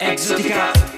Exotica.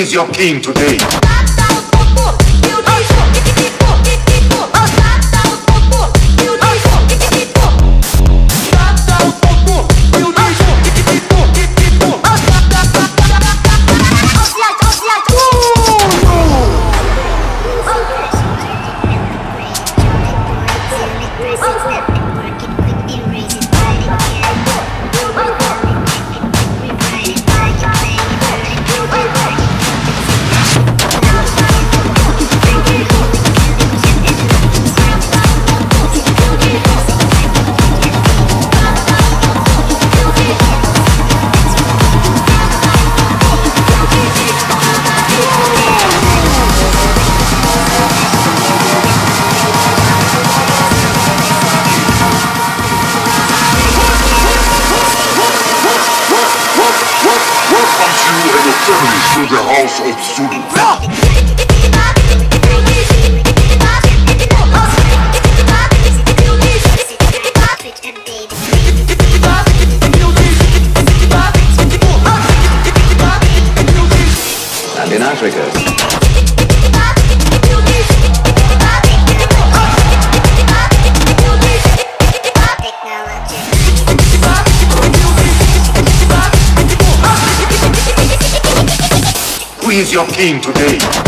Is your king today. Terrorist in the house of Zulu. Your king today.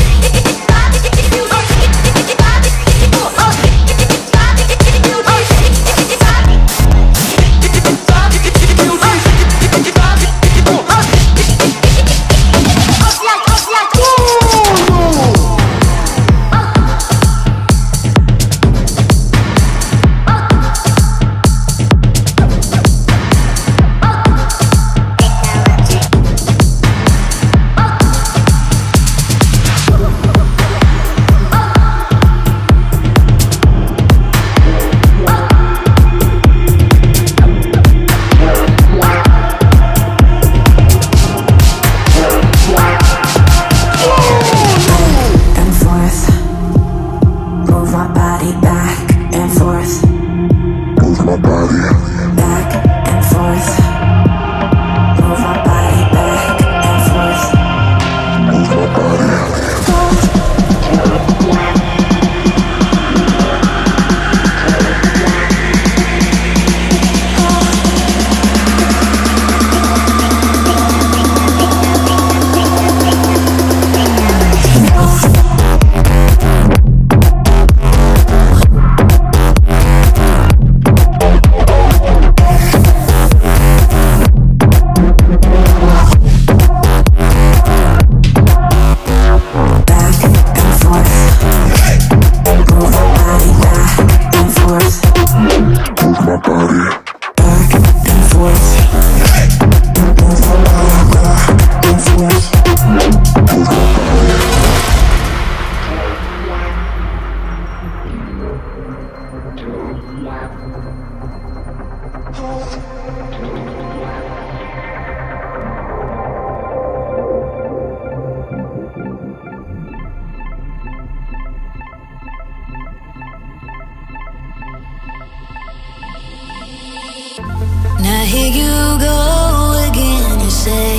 here you go again. You say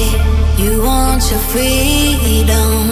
you want your freedom.